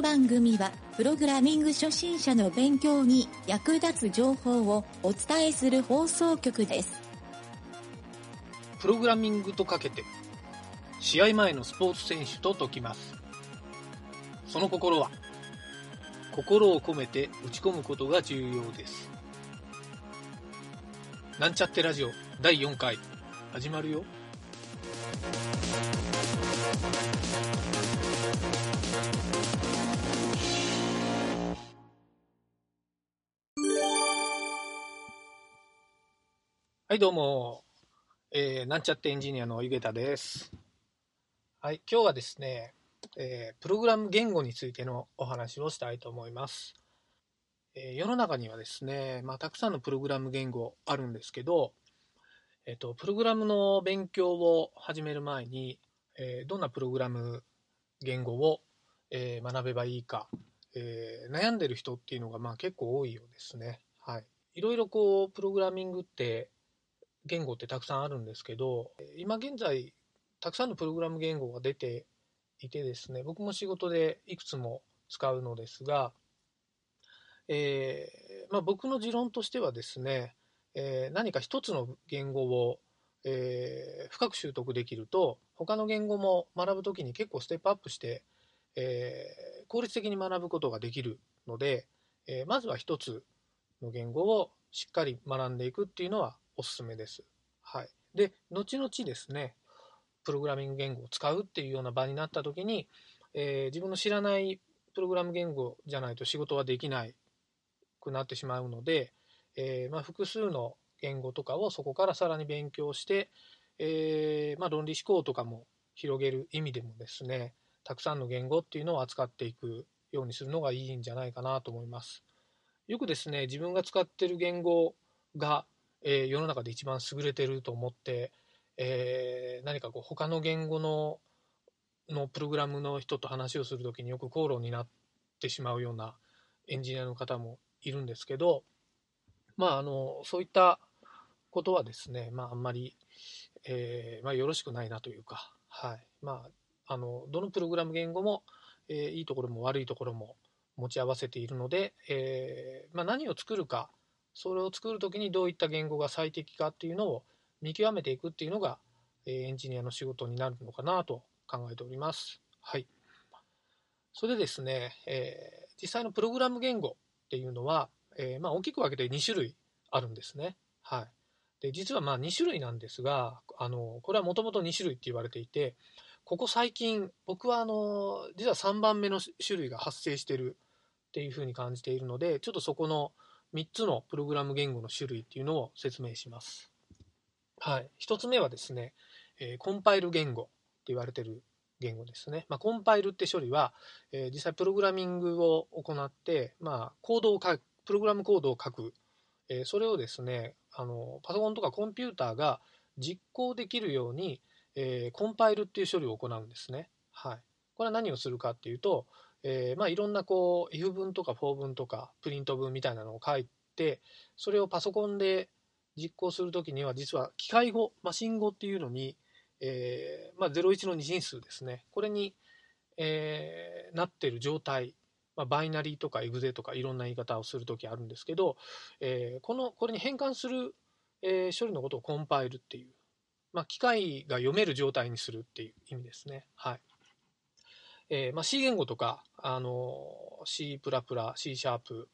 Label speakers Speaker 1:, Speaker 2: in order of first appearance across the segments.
Speaker 1: の番組は、プログラミング初心者の勉強に役立つ情報をお伝えする放送局です。
Speaker 2: プログラミングとかけて、試合前のスポーツ選手と解きます。その心は、心を込めて打ち込むことが重要です。なんちゃってラジオ第4回、始まるよ。はい、どうも。えーなんちゃってエンジニアのゆげたです。はい、今日はですね、えープログラム言語についてのお話をしたいと思います。えー世の中にはですね、まあ、たくさんのプログラム言語あるんですけど、えっと、プログラムの勉強を始める前に、えーどんなプログラム言語を、えー学べばいいか、えー悩んでる人っていうのがまあ結構多いようですね。はい。いろいろこう、プログラミングって言語ってたくさんあるんですけど、今現在、たくさんのプログラム言語が出ていてですね、僕も仕事でいくつも使うのですが、えーまあ、僕の持論としてはですね、えー何か一つの言語を、えー深く習得できると、他の言語も学ぶときに結構ステップアップして、えー効率的に学ぶことができるので、えーまずは一つの言語をしっかり学んでいくっていうのはおすすめです。はい。で、後々ですね、プログラミング言語を使うっていうような場になった時に、えー自分の知らないプログラム言語じゃないと仕事はできなくなってしまうので、えーまあ、複数の言語とかをそこからさらに勉強して、えーまあ、論理思考とかも広げる意味でもですね、たくさんの言語っていうのを扱っていくようにするのがいいんじゃないかなと思います。よくですね、自分が使ってる言語が、えー世の中で一番優れてると思って、えー何かこう他の言語ののプログラムの人と話をするときによく口論になってしまうようなエンジニアの方もいるんですけど、まあ、あのそういったことはですね、まあ、あんまり、えーまあ、よろしくないなというか、はい。まあ、あのどのプログラム言語も、えーいいところも悪いところも持ち合わせているので、えーまあ、何を作るかそれを作るときにどういった言語が最適かっていうのを見極めていくっていうのが、えエンジニアの仕事になるのかなと考えております。はい。それでですね、えー実際のプログラム言語っていうのは、えーまあ、大きく分けて2種類あるんですね。はい。で、実はまあ2種類なんですが、あの、これはもともと2種類って言われていて、ここ最近、僕はあの、実は3番目の種類が発生してるっていうふうに感じているので、ちょっとそこの3つのプログラム言語の種類っていうのを説明します。はい。1つ目はですね、えーコンパイル言語って言われてる言語ですね。まあ、コンパイルって処理は、えー実際プログラミングを行って、まあ、コードを書く、プログラムコードを書く、えーそれをですね、あの、パソコンとかコンピューターが実行できるように、えーコンパイルっていう処理を行うんですね。はい。これは何をするかっていうと、えーまあ、いろんなこう、if 文とか for 文とかプリント文みたいなのを書いて、それをパソコンで実行するときには、実は機械語、マシン語っていうのに、えーまあ、01の二進数ですね。これに、えーなってる状態、まあ、バイナリーとかエグゼとかいろんな言い方をするときあるんですけど、えーこの、これに変換する、えー処理のことをコンパイルっていう、まあ、機械が読める状態にするっていう意味ですね。はい。えーまあ、C 言語とか、あの C++、C シャープ、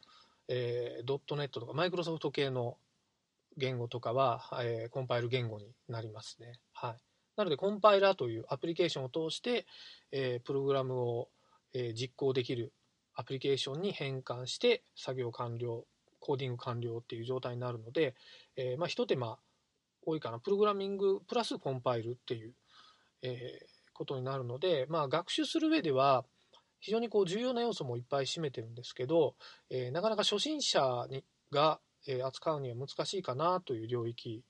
Speaker 2: えー、ドットネットとか、マイクロソフト系の言語とかは、えーコンパイル言語になりますね。はい。なので、コンパイラーというアプリケーションを通して、えープログラムを、えー実行できるアプリケーションに変換して作業完了、コーディング完了っていう状態になるので、えーまあ、一手間多いかな、プログラミングプラスコンパイルっていう、えーことになるので、まあ、学習する上では、非常にこう重要な要素もいっぱい占めてるんですけど、えーなかなか初心者にが、えー扱うには難しいかなという領域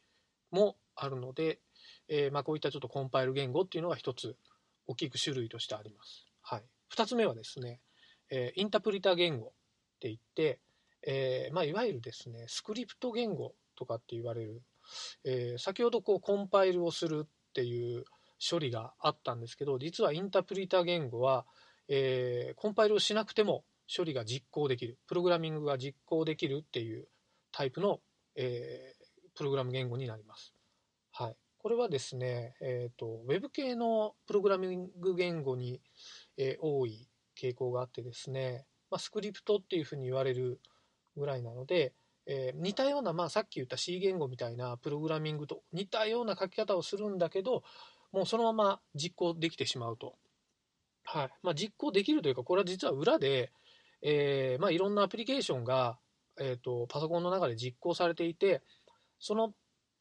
Speaker 2: もあるので、えーまあ、こういったちょっとコンパイル言語っていうのが一つ大きく種類としてあります。はい、二つ目はですね、えーインタプリタ言語って言って、えーまあ、いわゆるですねスクリプト言語とかって言われる、えー先ほどこうコンパイルをするっていう処理があったんですけど実はインタープリタ言語は、えー、コンパイルをしなくても処理が実行できる、プログラミングが実行できるっていうタイプの、えー、プログラム言語になります。はい。これはですね、えっ、ー、と、Web 系のプログラミング言語に、えー、多い傾向があってですね、まあ、スクリプトっていうふうに言われるぐらいなので、えー、似たような、まあ、さっき言った C 言語みたいなプログラミングと似たような書き方をするんだけど、もうそのまま実行できてしまうと。はいまあ、実行できるというか、これは実は裏で、えーまあ、いろんなアプリケーションが、えーと、パソコンの中で実行されていて、その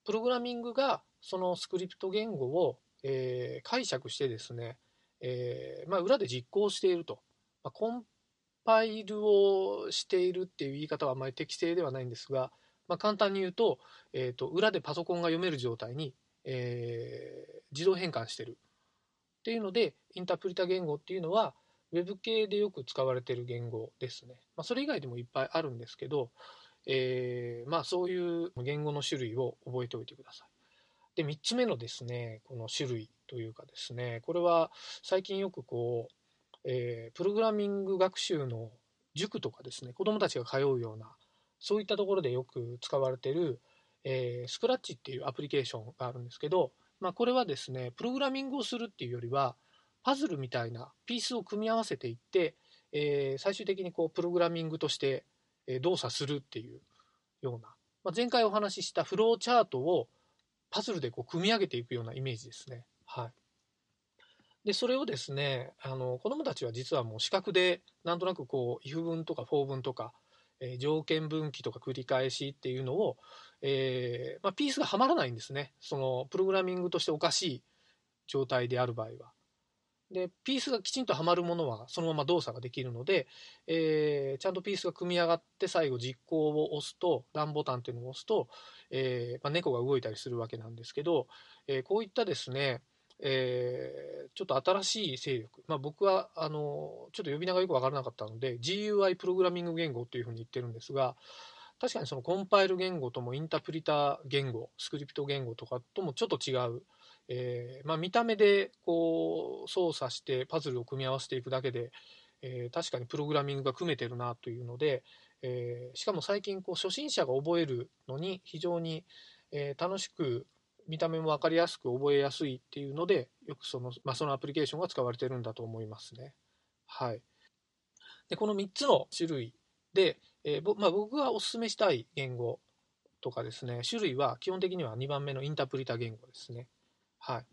Speaker 2: プログラミングがそのスクリプト言語を、えー、解釈してですね、えーまあ、裏で実行していると。まあ、コンパイルをしているっていう言い方はあまり適正ではないんですが、まあ、簡単に言うと,、えーと、裏でパソコンが読める状態に、えー、自動変換してる。っていうのでインタープリタ言語っていうのは Web 系でよく使われてる言語ですね、まあ、それ以外でもいっぱいあるんですけど、えー、まあ、そういう言語の種類を覚えておいてください。で3つ目のですねこの種類というかですねこれは最近よくこうえー、プログラミング学習の塾とかですね子どもたちが通うようなそういったところでよく使われている、えー、スクラッチっていうアプリケーションがあるんですけど、まあ、これはですねプログラミングをするっていうよりはパズルみたいなピースを組み合わせていって、えー、最終的にこうプログラミングとして動作するっていうような、まあ、前回お話ししたフローチャートをパズルでこう組み上げていくようなイメージですね。はいで、それをですね、あの、子供たちは実はもう視覚で、なんとなくこう、if 文とか for 文とか、え、条件分岐とか繰り返しっていうのを、えー、まあ、ピースがはまらないんですね。その、プログラミングとしておかしい状態である場合は。で、ピースがきちんとはまるものはそのまま動作ができるので、えー、ちゃんとピースが組み上がって最後実行を押すと、ランボタンっていうのを押すと、えーまあ、猫が動いたりするわけなんですけど、え、こういったですね、えー、ちょっと新しい勢力、まあ、僕はあのちょっと呼び名がよく分からなかったので GUI プログラミング言語というふうに言ってるんですが確かにそのコンパイル言語ともインタプリター言語スクリプト言語とかともちょっと違う、えーまあ、見た目でこう操作してパズルを組み合わせていくだけで、えー、確かにプログラミングが組めてるなというので、えー、しかも最近こう初心者が覚えるのに非常に、えー、楽しく見た目も分かりやすく覚えやすいっていうので、よくその,、まあ、そのアプリケーションが使われてるんだと思いますね。はい。で、この3つの種類で、えーまあ、僕がお勧めしたい言語とかですね、種類は基本的には2番目のインタープリタ言語ですね。はい。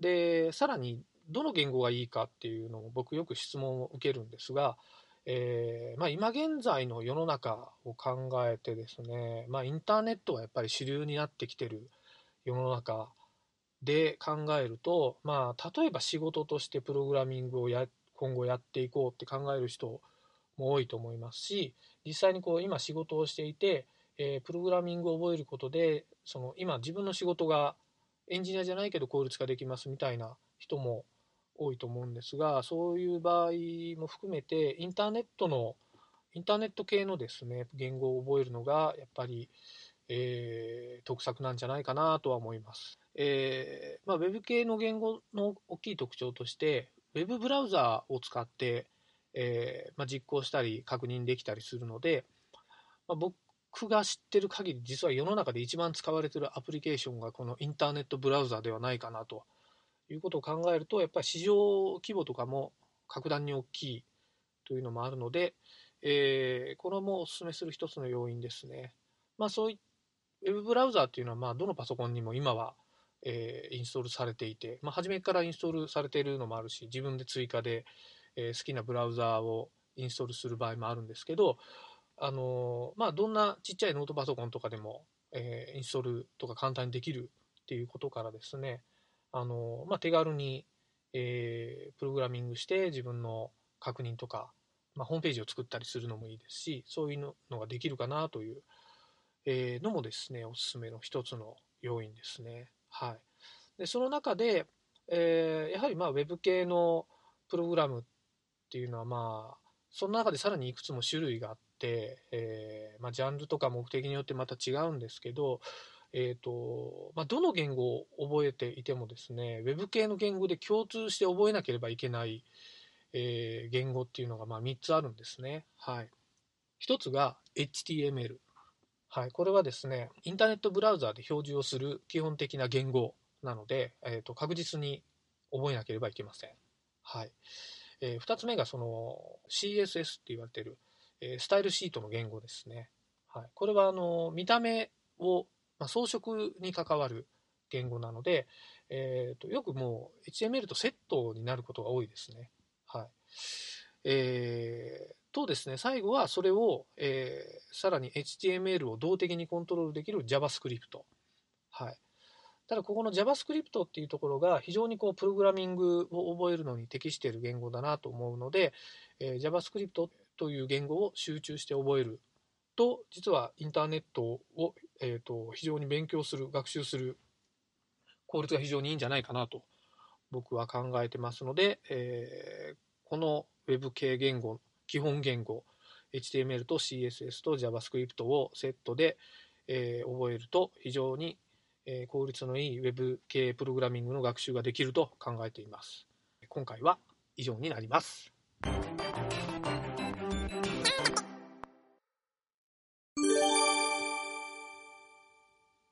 Speaker 2: で、さらに、どの言語がいいかっていうのを僕よく質問を受けるんですが、えーまあ、今現在の世の中を考えてですね、まあ、インターネットがやっぱり主流になってきてる世の中で考えると、まあ、例えば仕事としてプログラミングをや今後やっていこうって考える人も多いと思いますし実際にこう今仕事をしていて、えー、プログラミングを覚えることでその今自分の仕事がエンジニアじゃないけど効率化できますみたいな人も多いと思うんですがそういう場合も含めてインターネットのインターネット系のですね言語を覚えるのがやっぱりえー、得策なんじゃないかなとは思います。えーまあ、Web 系の言語の大きい特徴として Web ブラウザーを使って、えーまあ、実行したり確認できたりするので、まあ、僕が知ってる限り実は世の中で一番使われてるアプリケーションがこのインターネットブラウザーではないかなということを考えるとやっぱり市場規模とかも格段に大きいというのもあるので、えー、これもお勧めする一つの要因ですね。まあ、そういっウェブブラウザーっていうのは、まあ、どのパソコンにも今は、えー、インストールされていて、まあ、初めからインストールされているのもあるし、自分で追加で、えー、好きなブラウザーをインストールする場合もあるんですけど、あのー、まあ、どんなちっちゃいノートパソコンとかでも、えー、インストールとか簡単にできるっていうことからですね、あのまあ、手軽に、えー、プログラミングして自分の確認とか、まあ、ホームページを作ったりするのもいいですし、そういうのができるかなというえー、のもですね、おすすめの一つの要因ですね。はい。で、その中で、えー、やはりまあ Web 系のプログラムっていうのはまあ、その中でさらにいくつも種類があって、えー、まあ、ジャンルとか目的によってまた違うんですけど、えーとまあ、どの言語を覚えていてもですね Web 系の言語で共通して覚えなければいけない、えー、言語っていうのがまあ3つあるんですね。はい。1つが HTML。はい。これはですね、インターネットブラウザーで表示をする基本的な言語なので、えー、と確実に覚えなければいけません。はい。えー、2つ目がその CSS って言われている、えー、スタイルシートの言語ですね。はい。これはあの見た目を、まあ、装飾に関わる言語なので、えーと、よくもう HTML とセットになることが多いですね。はいえー、とですね、最後はそれを、えー、さらに HTML を動的にコントロールできる JavaScript。はい、ただここの JavaScript っていうところが非常にこうプログラミングを覚えるのに適している言語だなと思うので、えー、JavaScript という言語を集中して覚えると実はインターネットを、えーと、非常に勉強する学習する効率が非常にいいんじゃないかなと僕は考えてますので、えー、この Web 系言語基本言語 HTML と CSS と JavaScript をセットで、えー、覚えると非常にえ効率のいい Web 系プログラミングの学習ができると考えています。今回は以上になります。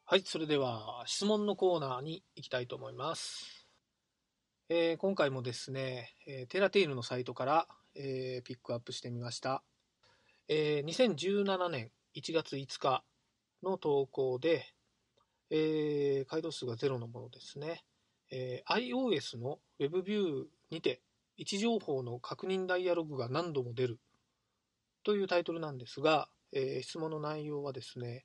Speaker 2: はい、それでは質問のコーナーに行きたいと思います。えー、今回もですね、えー、テラテイルのサイトから、えー、ピックアップしてみました。えー、2017年1月5日の投稿で、えー、回路数が0のものですね。えー、iOS の WebView にて位置情報の確認ダイアログが何度も出るというタイトルなんですが、えー、質問の内容はですね、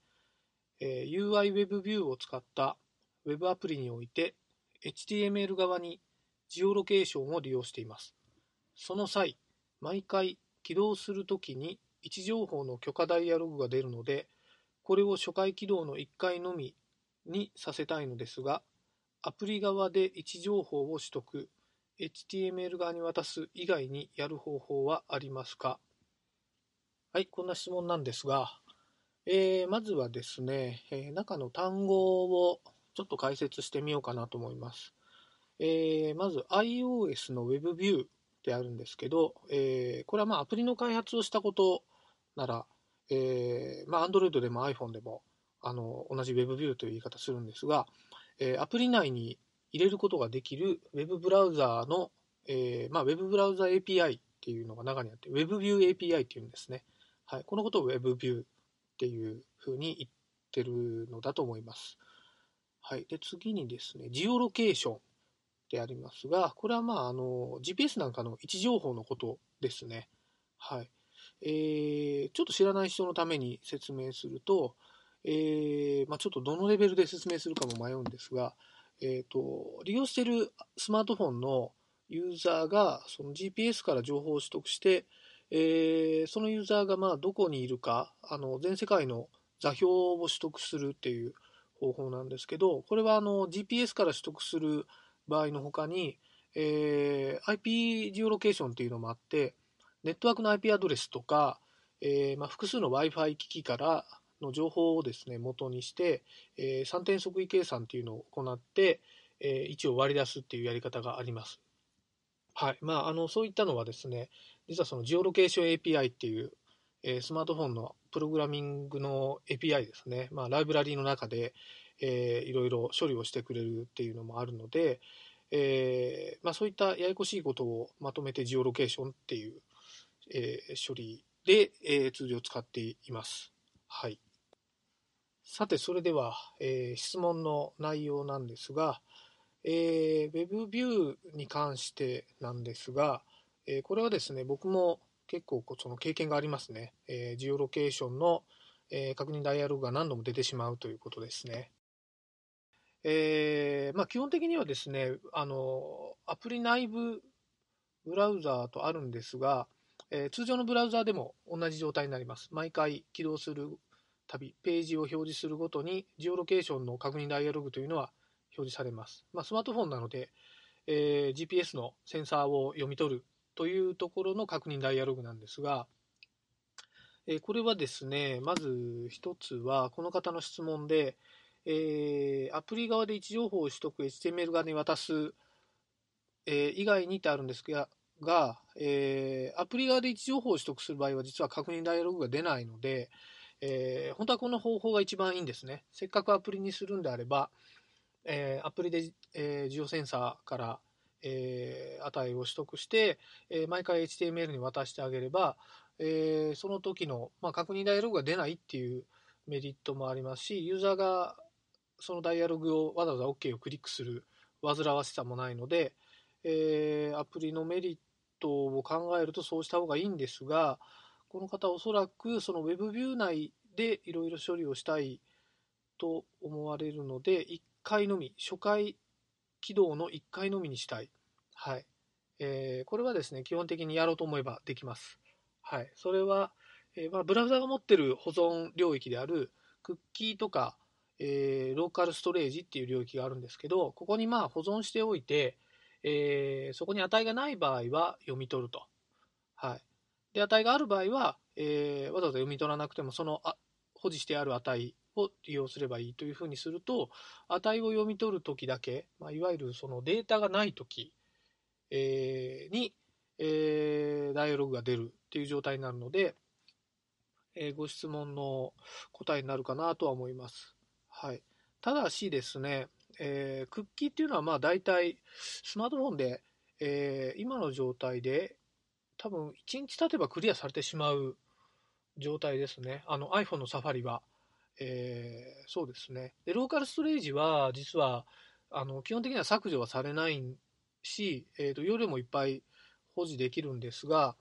Speaker 2: えー、UI WebView を使った Web アプリにおいて HTML 側にジオロケーションを利用しています。その際、毎回起動するときに位置情報の許可ダイアログが出るので、これを初回起動の1回のみにさせたいのですが、アプリ側で位置情報を取得、HTML 側に渡す以外にやる方法はありますか？はい、こんな質問なんですが、えー、まずはですね、えー、中の単語をちょっと解説してみようかなと思います。えー、まず iOS の WebView ってあるんですけど、えこれはまあアプリの開発をしたことなら、えまあ Android でも iPhone でもあの同じ WebView という言い方するんですが、えー、アプリ内に入れることができる Web ブラウザーの、えーまあ、Web ブラウザー API っていうのが中にあって WebView API っていうんですね、はい、このことを WebView っていうふうに言ってるのだと思います、はい、で次にですねジオロケーション。でありますがこれはまああの GPS なんかの位置情報のことですね。はい。えー、ちょっと知らない人のために説明すると、えー、まあ、ちょっとどのレベルで説明するかも迷うんですが、えーと、利用しているスマートフォンのユーザーがその GPS から情報を取得して、えー、そのユーザーがまあどこにいるかあの全世界の座標を取得するっていう方法なんですけどこれはあの GPS から取得する場合のほかに、えー、IP ジオロケーションっていうのもあってネットワークの IP アドレスとか、えーまあ、複数の Wi-Fi 機器からの情報をですね元にして、えー、3点即位計算っていうのを行って、えー、位置を割り出すっていうやり方があります。はいまあ、あのそういったのはですね実はそのジオロケーション API っていう、えー、スマートフォンのプログラミングの API ですね、まあ、ライブラリーの中で、えー、いろいろ処理をしてくれるっていうのもあるので、えーまあ、そういったややこしいことをまとめてジオロケーションっていう、えー、処理で、えー、通常使っています。はい。さて、それでは、えー、質問の内容なんですが、えー、WebView に関してなんですが、えー、これはですね、僕も結構その経験がありますね。えー、ジオロケーションの、えー、確認ダイアログが何度も出てしまうということですね。えーまあ、基本的にはですね、あのアプリ内部ブラウザーとあるんですが、えー、通常のブラウザーでも同じ状態になります。毎回起動する旅、ページを表示するごとに、ジオロケーションの確認ダイアログというのは表示されます。まあ、スマートフォンなので、えー、GPS のセンサーを読み取るというところの確認ダイアログなんですが、えー、これはですね、まず一つは、この方の質問で、えー、アプリ側で位置情報を取得、HTML 側に渡す、えー、以外にってあるんですが、が、えー、アプリ側で位置情報を取得する場合は実は確認ダイアログが出ないので、えー、本当はこの方法が一番いいんですね。せっかくアプリにするんであれば、えー、アプリで、えー、ジオセンサーから、えー、値を取得して、えー、毎回 HTML に渡してあげれば、えー、その時の、まあ、確認ダイアログが出ないっていうメリットもありますし、ユーザーがそのダイアログをわざわざ OK をクリックする煩わしさもないので、えー、アプリのメリットを考えるとそうした方がいいんですが、この方おそらくその Web ビュー内でいろいろ処理をしたいと思われるので、1回のみ、初回起動の1回のみにしたい。はい。えー、これはですね、基本的にやろうと思えばできます。はい。それは、えー、まあ、ブラウザが持ってる保存領域であるクッキーとか、えー、ローカルストレージっていう領域があるんですけど、ここにまあ保存しておいて、えー、そこに値がない場合は読み取ると。はい。で、値がある場合は、えー、わざわざ読み取らなくても、そのあ保持してある値を利用すればいいというふうにすると、値を読み取るときだけ、まあ、いわゆるそのデータがないとき、えー、に、えー、ダイアログが出るっていう状態になるので、えー、ご質問の答えになるかなとは思います。はい。ただしですね、えー、クッキーっていうのはまあ大体スマートフォンで、えー、今の状態で多分1日経てばクリアされてしまう状態ですね。あの iPhone のサファリは。えー、そうですね。で、ローカルストレージは実はあの基本的には削除はされないし、えーと、容量もいっぱい保持できるんですが、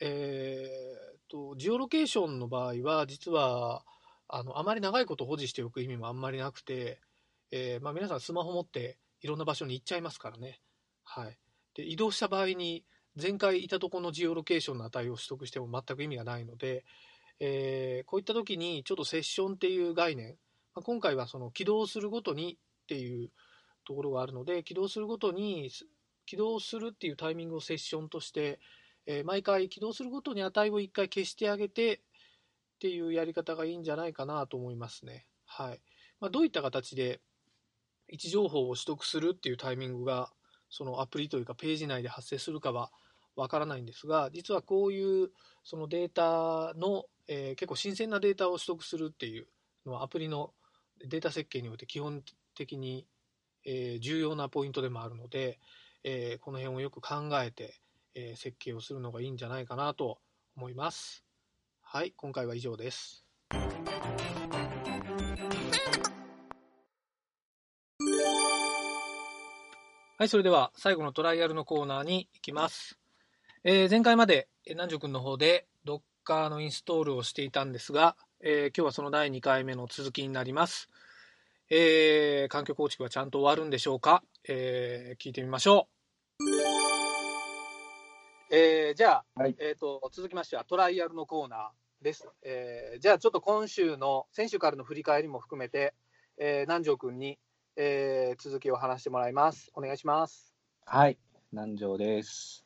Speaker 2: えーとジオロケーションの場合は実はあの、あまり長いこと保持しておく意味もあんまりなくて、えー、まあ、皆さんスマホ持っていろんな場所に行っちゃいますからね。はい。で、移動した場合に、前回いたとこのジオロケーションの値を取得しても全く意味がないので、えー、こういった時にちょっとセッションっていう概念、まあ、今回はその起動するごとにっていうところがあるので、起動するごとに、起動するっていうタイミングをセッションとして、えー、毎回起動するごとに値を1回消してあげて、っていうやり方がいいんじゃないかなと思いますね。はい。まあ、どういった形で位置情報を取得するっていうタイミングが、そのアプリというかページ内で発生するかはわからないんですが、実はこういうそのデータの、えー、結構新鮮なデータを取得するっていうのはアプリのデータ設計において基本的に、えー、重要なポイントでもあるので、えー、この辺をよく考えて、え設計をするのがいいんじゃないかなと思います。はい、今回は以上です。はい、それでは最後のトライアルのコーナーに行きます。えー、前回まで南條くんの方で Docker のインストールをしていたんですが、えー、今日はその第2回目の続きになります。えー、環境構築はちゃんと終わるんでしょうか、えー、聞いてみましょう。えー、じゃあ、はい、えーと、続きましてはトライアルのコーナーです。えー、じゃあちょっと今週の先週からの振り返りも含めて、えー、南條君に、えー、続きを話してもらいます。お願いします。
Speaker 3: はい、南條です。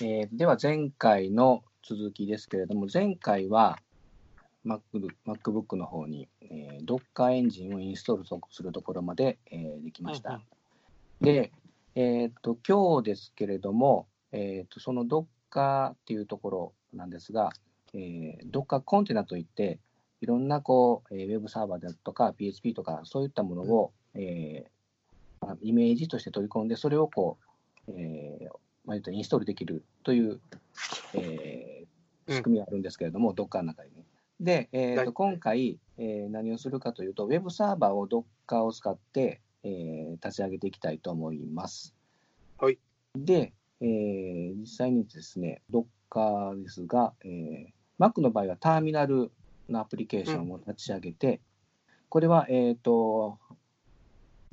Speaker 3: えー、では前回の続きですけれども、前回は MacBook の方に、えー、Docker エンジンをインストールするところまで、えー、できました。で、えーと、今日ですけれども、えーと、その Docker っていうところなんですが、えー、Docker コンテナといって、いろんなこう、えー、ウェブサーバーだとか PHP とかそういったものを、うん、えー、まあ、イメージとして取り込んで、それをこう、えーまあ、インストールできるという、えー、仕組みがあるんですけれども、うん、Docker の中にね。で、えーと、今回、えー、何をするかというと、ウェブサーバーを Docker を使って、えー、立ち上げていきたいと思います。
Speaker 2: はい。
Speaker 3: で、えー、実際にですね、Docker ですが、えー、Mac の場合はターミナルのアプリケーションを立ち上げて、うん、これは、えっ、ー、と、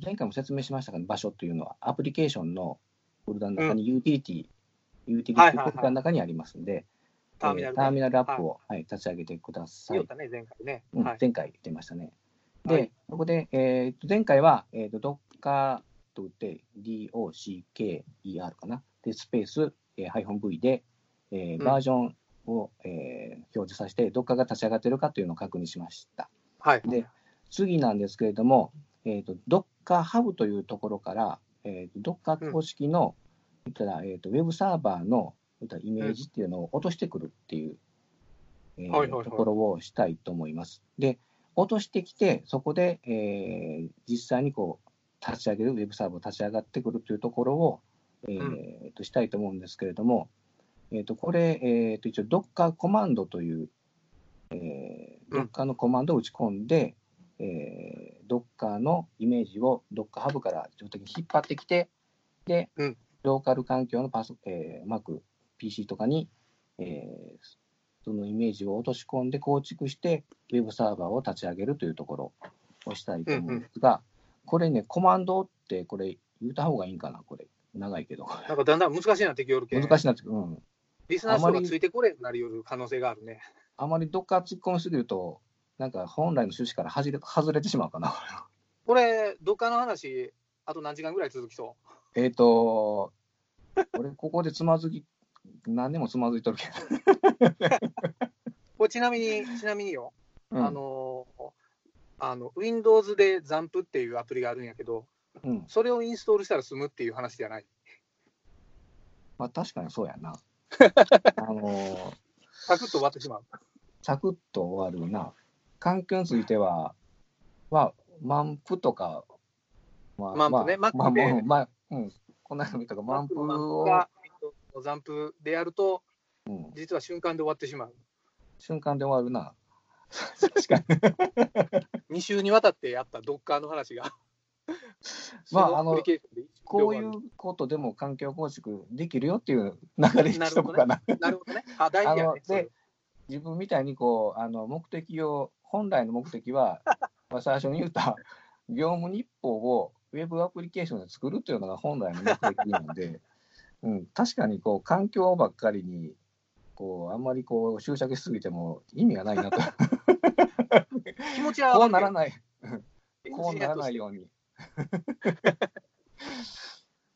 Speaker 3: 前回も説明しましたが、場所というのは、アプリケーションのフォルダの中に Utility、うん、Utility というフォルダの中にありますので、ターミナル、アップを、はい、はい、立ち上げてください。
Speaker 2: ね、前回ね。
Speaker 3: うん、前回出ましたね。で、はい、ここで、えー、前回は、えーと、Docker と打って DOCKER かな。で、スペース、えー、ハイフン V で、えー、バージョンを、うん、えー、表示させて、どっかが立ち上がっているかというのを確認しました。
Speaker 2: はい。
Speaker 3: で、次なんですけれども、えっ、ー、と、Docker Hub というところから、えっ、ー、と、Docker 公式の、言ったら、えっ、と、ウェブサーバーのイメージっていうのを落としてくるっていう、えー
Speaker 4: はいはいはい
Speaker 3: ところをしたいと思います。で、落としてきて、そこで、えー実際にこう、立ち上げる、ウェブサーバーを立ち上がってくるというところを、えーとしたいと思うんですけれども、えっ、と、これ、えっ、と、一応、Docker コマンドという、えー、
Speaker 4: うん。
Speaker 3: Docker のコマンドを打ち込んで、えー、Docker のイメージを Docker ハブから自動的に引っ張ってきて、で、
Speaker 4: うん。
Speaker 3: ローカル環境のパソ、えー、Mac、PC とかに、えーそのイメージを落とし込んで構築して、ウェブサーバーを立ち上げるというところをしたいと思うんですが、これね、コマンドって、これ、言った方がいいんかな？長いけど。
Speaker 4: なんかだんだん難しいなってきよるけん
Speaker 3: 難しいなって、うん。
Speaker 4: リスナー層がついてこれになりよる可能性があるね。
Speaker 3: あまりどっか突っ込みすぎると、なんか本来の趣旨から外れ 外れてしまうかな。
Speaker 4: これ、どっかの話、あと何時間ぐらい続きそ
Speaker 3: えっと、俺、ここでつまずき、何年もつまずいとるけ
Speaker 4: う これちなみに、ちなみによ、
Speaker 3: ど。うん
Speaker 4: あのーあの、Windows で ZAMP っていうアプリがあるんやけど、
Speaker 3: うん。
Speaker 4: それをインストールしたら済むっていう話じゃない。
Speaker 3: まあ確かにそうやな。あのー、
Speaker 4: サクッと終わってしまう。
Speaker 3: サクッと終わるな。環境については、は、満プとか、ま
Speaker 4: 満プね
Speaker 3: まあ、
Speaker 4: Mac
Speaker 3: まあ、
Speaker 4: で
Speaker 3: もうまあ、うん。こんなの見たか、満プを、
Speaker 4: が Windows の ZAMP でやると、
Speaker 3: うん、
Speaker 4: 実は瞬間で終わってしまう。
Speaker 3: 瞬間で終わるな。確かに。
Speaker 4: 2週にわたってやった Docker の話が。
Speaker 3: まあ
Speaker 4: その
Speaker 3: こういうことでも環境構築できるよっていう流れにしとかな。
Speaker 4: なるほどね。あ、大事
Speaker 3: で自分みたいにこうあの目的を本来の目的は まあ最初に言った業務日報をウェブアプリケーションで作るっていうのが本来の目的なので、うん、確かにこう環境ばっかりにこうあんまりこう執着しすぎても意味がないなと。
Speaker 4: 気持ちは
Speaker 3: こうならない。こうならないように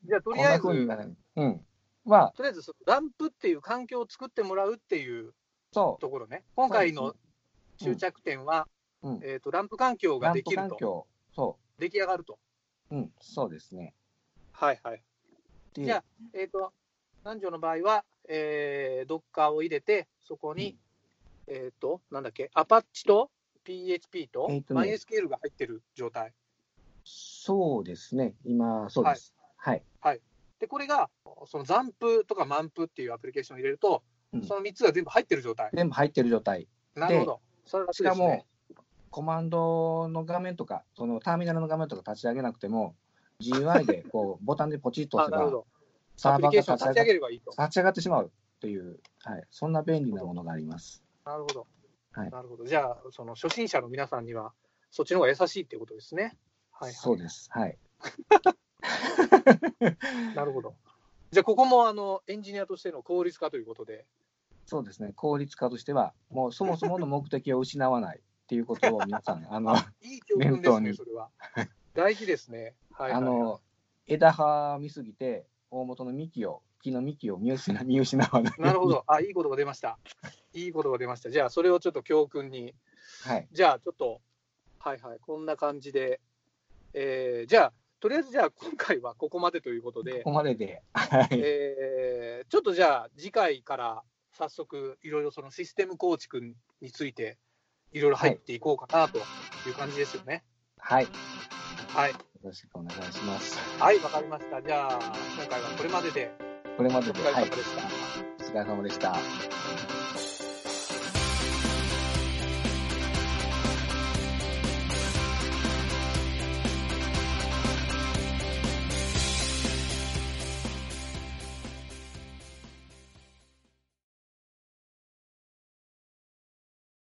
Speaker 4: じゃあ、とりあえず、
Speaker 3: 風にならない。うん。まあ
Speaker 4: とりあえずその、ランプっていう環境を作ってもらうっていう
Speaker 3: そ
Speaker 4: ところね。今回の終着点は、
Speaker 3: う、うん、
Speaker 4: えっと、ランプ環境ができると、
Speaker 3: 環境。そ
Speaker 4: 出来上がると。
Speaker 3: う、うん、そうですね。
Speaker 4: はいはい。
Speaker 3: で
Speaker 4: じゃあ、えっ、と、南條の場合は、えー、ドッカーを入れて、そこに、えっ、と、なんだっけ、アパッチと PHP と MySQL が入ってる状態。
Speaker 3: そうですね、今、そうです。はい。
Speaker 4: で、これが、その ZAMP とか MAMP っていうアプリケーションを入れると、
Speaker 3: うん
Speaker 4: その3つが全部入ってる状態。
Speaker 3: 全部入ってる状態。
Speaker 4: なるほど。それが
Speaker 3: しかも、コマンドの画面とか、そのターミナルの画面とか立ち上げなくても、GUI でこう ボタンでポチッと
Speaker 4: あ、
Speaker 3: 押せば。サーバ
Speaker 4: アプリケー
Speaker 3: ーが立ち上が
Speaker 4: ション立ち上げればいいと。
Speaker 3: 立ち上がってしまうという、はい、そんな便利なものがあります。
Speaker 4: なるほど。
Speaker 3: はい
Speaker 4: なるほど。じゃあ、その初心者の皆さんには、そっちの方が優しいっていうことですね。はい、はい。
Speaker 3: そうです。はい。
Speaker 4: なるほど。じゃあ、ここもあのエンジニアとしての効率化ということで、
Speaker 3: そうですね。効率化としては、もうそもそもの目的を失わないっていうことを皆さん、あの、
Speaker 4: いい教訓ですね、それは。大事ですね。はい、はい。
Speaker 3: あの、枝葉見すぎて、大元の幹を、木の幹を見失見失わない。
Speaker 4: なるほ。ど。あ、いいことが出ました。いいことが出ました。じゃあ、それをちょっと教訓に、
Speaker 3: はい。
Speaker 4: じゃあ、ちょっと、はいはい、こんな感じで、えーじゃあ、とりあえずじゃあ、今回はここまでということで
Speaker 3: ここ、までで。はい。
Speaker 4: えーちょっとじゃあ、次回から早速、いろいろそのシステム構築について、いろいろ入っていこうかなという感じですよね。
Speaker 3: はい。よ
Speaker 4: はい。
Speaker 3: ろしくお願いします。
Speaker 4: はい、わかりました。じゃあ、今回はこれまでで、
Speaker 3: これまでで、
Speaker 4: お疲れ
Speaker 3: はい。
Speaker 4: 様でした。
Speaker 3: お疲れ様でした。